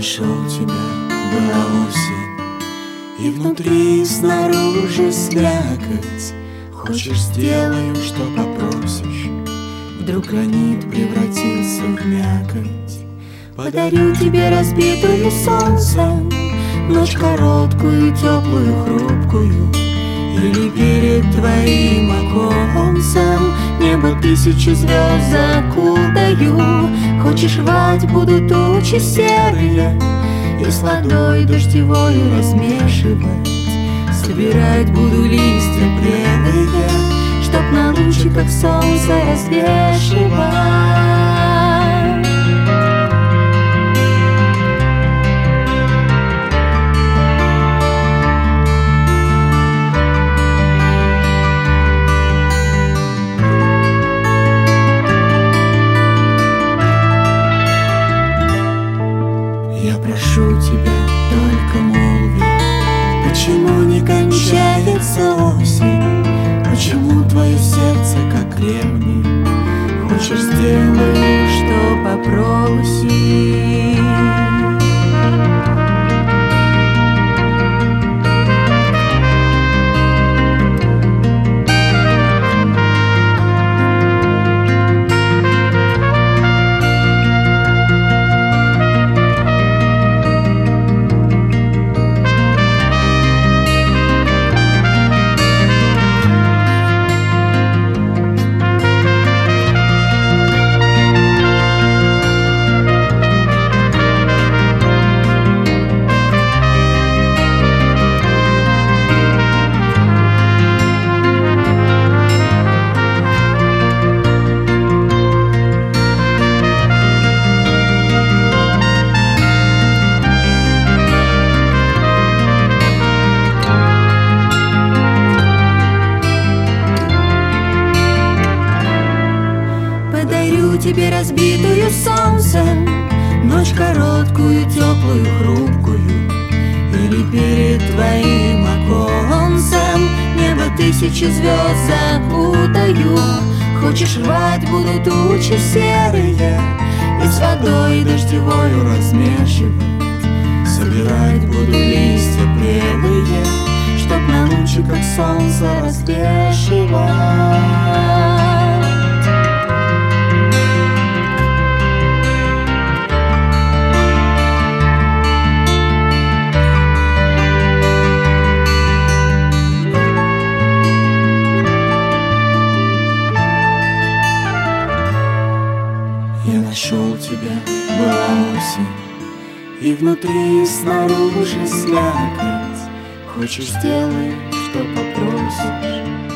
нашел тебя, была осень И внутри и снаружи слякоть. Хочешь, сделаю, что попросишь. Вдруг гранит превратился в мякоть. Подарю тебе разбитую солнцем Ночь короткую, теплую, хрупкую. Или перед твоим оконцем Небо тысячи звезд закутаю Хочешь рвать, буду тучи серые И с водой дождевою размешивать. Собирать буду листья прелые Чтоб на лучиках солнца развешивать Почему не кончается осень? Почему твое сердце как кремний? Хочешь, сделаю, что попросишь Подарю тебе разбитую солнцем Ночь короткую, теплую, хрупкую. Или перед твоим оконцем Небо тысячи звезд закутаю Хочешь рвать, буду тучи серые И с водой дождевою размешивать. Собирать буду листья прелые Чтоб на лучиках солнца развешивать нашел тебя, была осень И внутри, и снаружи слякоть. Хочешь, сделай, что попросишь